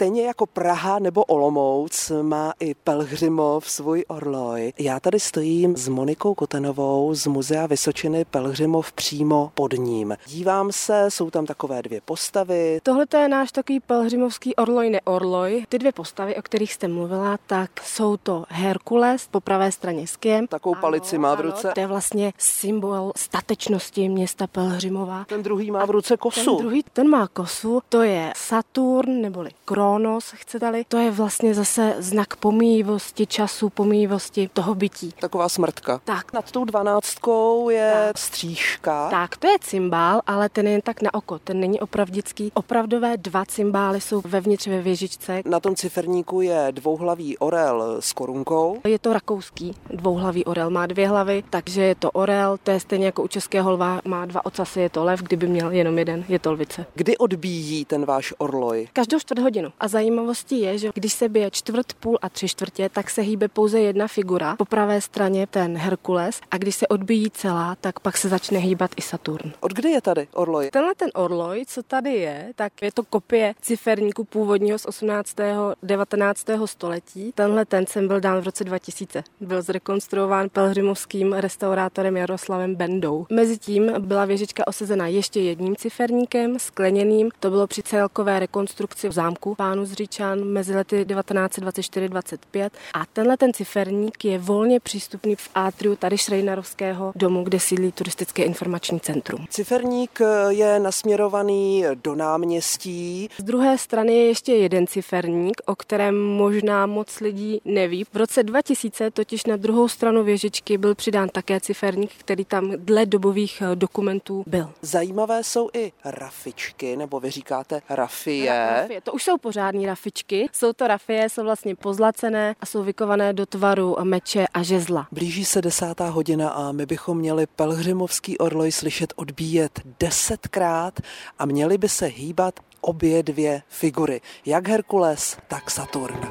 Stejně jako Praha nebo Olomouc má i Pelhřimov svůj orloj. Já tady stojím s Monikou Kotenovou z Muzea Vysočiny Pelhřimov přímo pod ním. Dívám se, jsou tam takové dvě postavy. Tohle je náš takový pelhřimovský orloj neorloj. Ty dvě postavy, o kterých jste mluvila, tak jsou to Herkules po pravé straně s kiem. Takovou ano, palici má v ruce. Ano, to je vlastně symbol statečnosti města Pelhřimova. Ten druhý má v ruce kosu. Ten druhý, ten má kosu, to je Saturn neboli Kronos, chcete-li. To je vlastně zase znak pomíjivosti času, pomíjivosti toho bytí. Taková smrtka. Tak. Nad tou dvanáctkou je tak. střížka. Tak, to je cymbál, ale ten je jen tak na oko, ten není opravdický. Opravdové dva cymbály jsou vevnitř ve věžičce. Na tom ciferníku je dvouhlavý orel s korunkou. Je to rakouský dvouhlavý orel, má dvě hlavy, takže je to orel, to je stejně jako u českého lva, má dva ocasy, je to lev, kdyby měl jenom jeden, je to lvice. Kdy odbíjí ten váš orloj? Každou čtvrt hodinu. A zajímavostí je, že když se bije čtvrt, půl a tři čtvrtě, tak se hýbe pouze jedna figura. Po pravé straně ten Herkules a když se odbíjí celá, tak pak se začne hýbat i Saturn. Od kdy je tady orloj? Tenhle ten orloj, co tady je, tak je to kopie ciferníku původního z 18. 19. století. Tenhle ten sem byl dán v roce 2000. Byl zrekonstruován pelhřimovským restaurátorem Jaroslavem Bendou. Mezitím byla věžička osazena ještě jedním ciferníkem, skleněným. To bylo při celkové rekonstrukci v zámku pánu Zříčan mezi lety 1924-25. A tenhle ten ciferník je volně přístupný v atriu tady Šrejnarovského domu, kde sídlí turistické informační centrum. Ciferník je nasměrovaný do náměstí. Z druhé strany je ještě jeden ciferník, o kterém možná moc lidí neví. V roce 2000 totiž na druhou stranu věžičky byl přidán také ciferník, který tam dle dobových dokumentů byl. Zajímavé jsou i rafičky, nebo vy říkáte rafie. rafie. To už jsou pořádní rafičky. Jsou to rafie, jsou vlastně pozlacené a jsou vykované do tvaru meče a žezla. Blíží se desátá hodina a my bychom měli pelhřimovský orloj slyšet odbíjet desetkrát a měli by se hýbat obě dvě figury, jak Herkules, tak Saturn.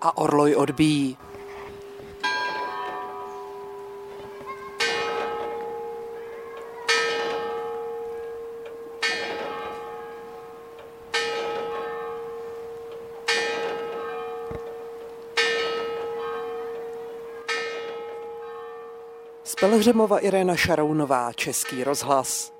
A orloj odbíjí. Z Pelhřemova Irena Šarounová, Český rozhlas.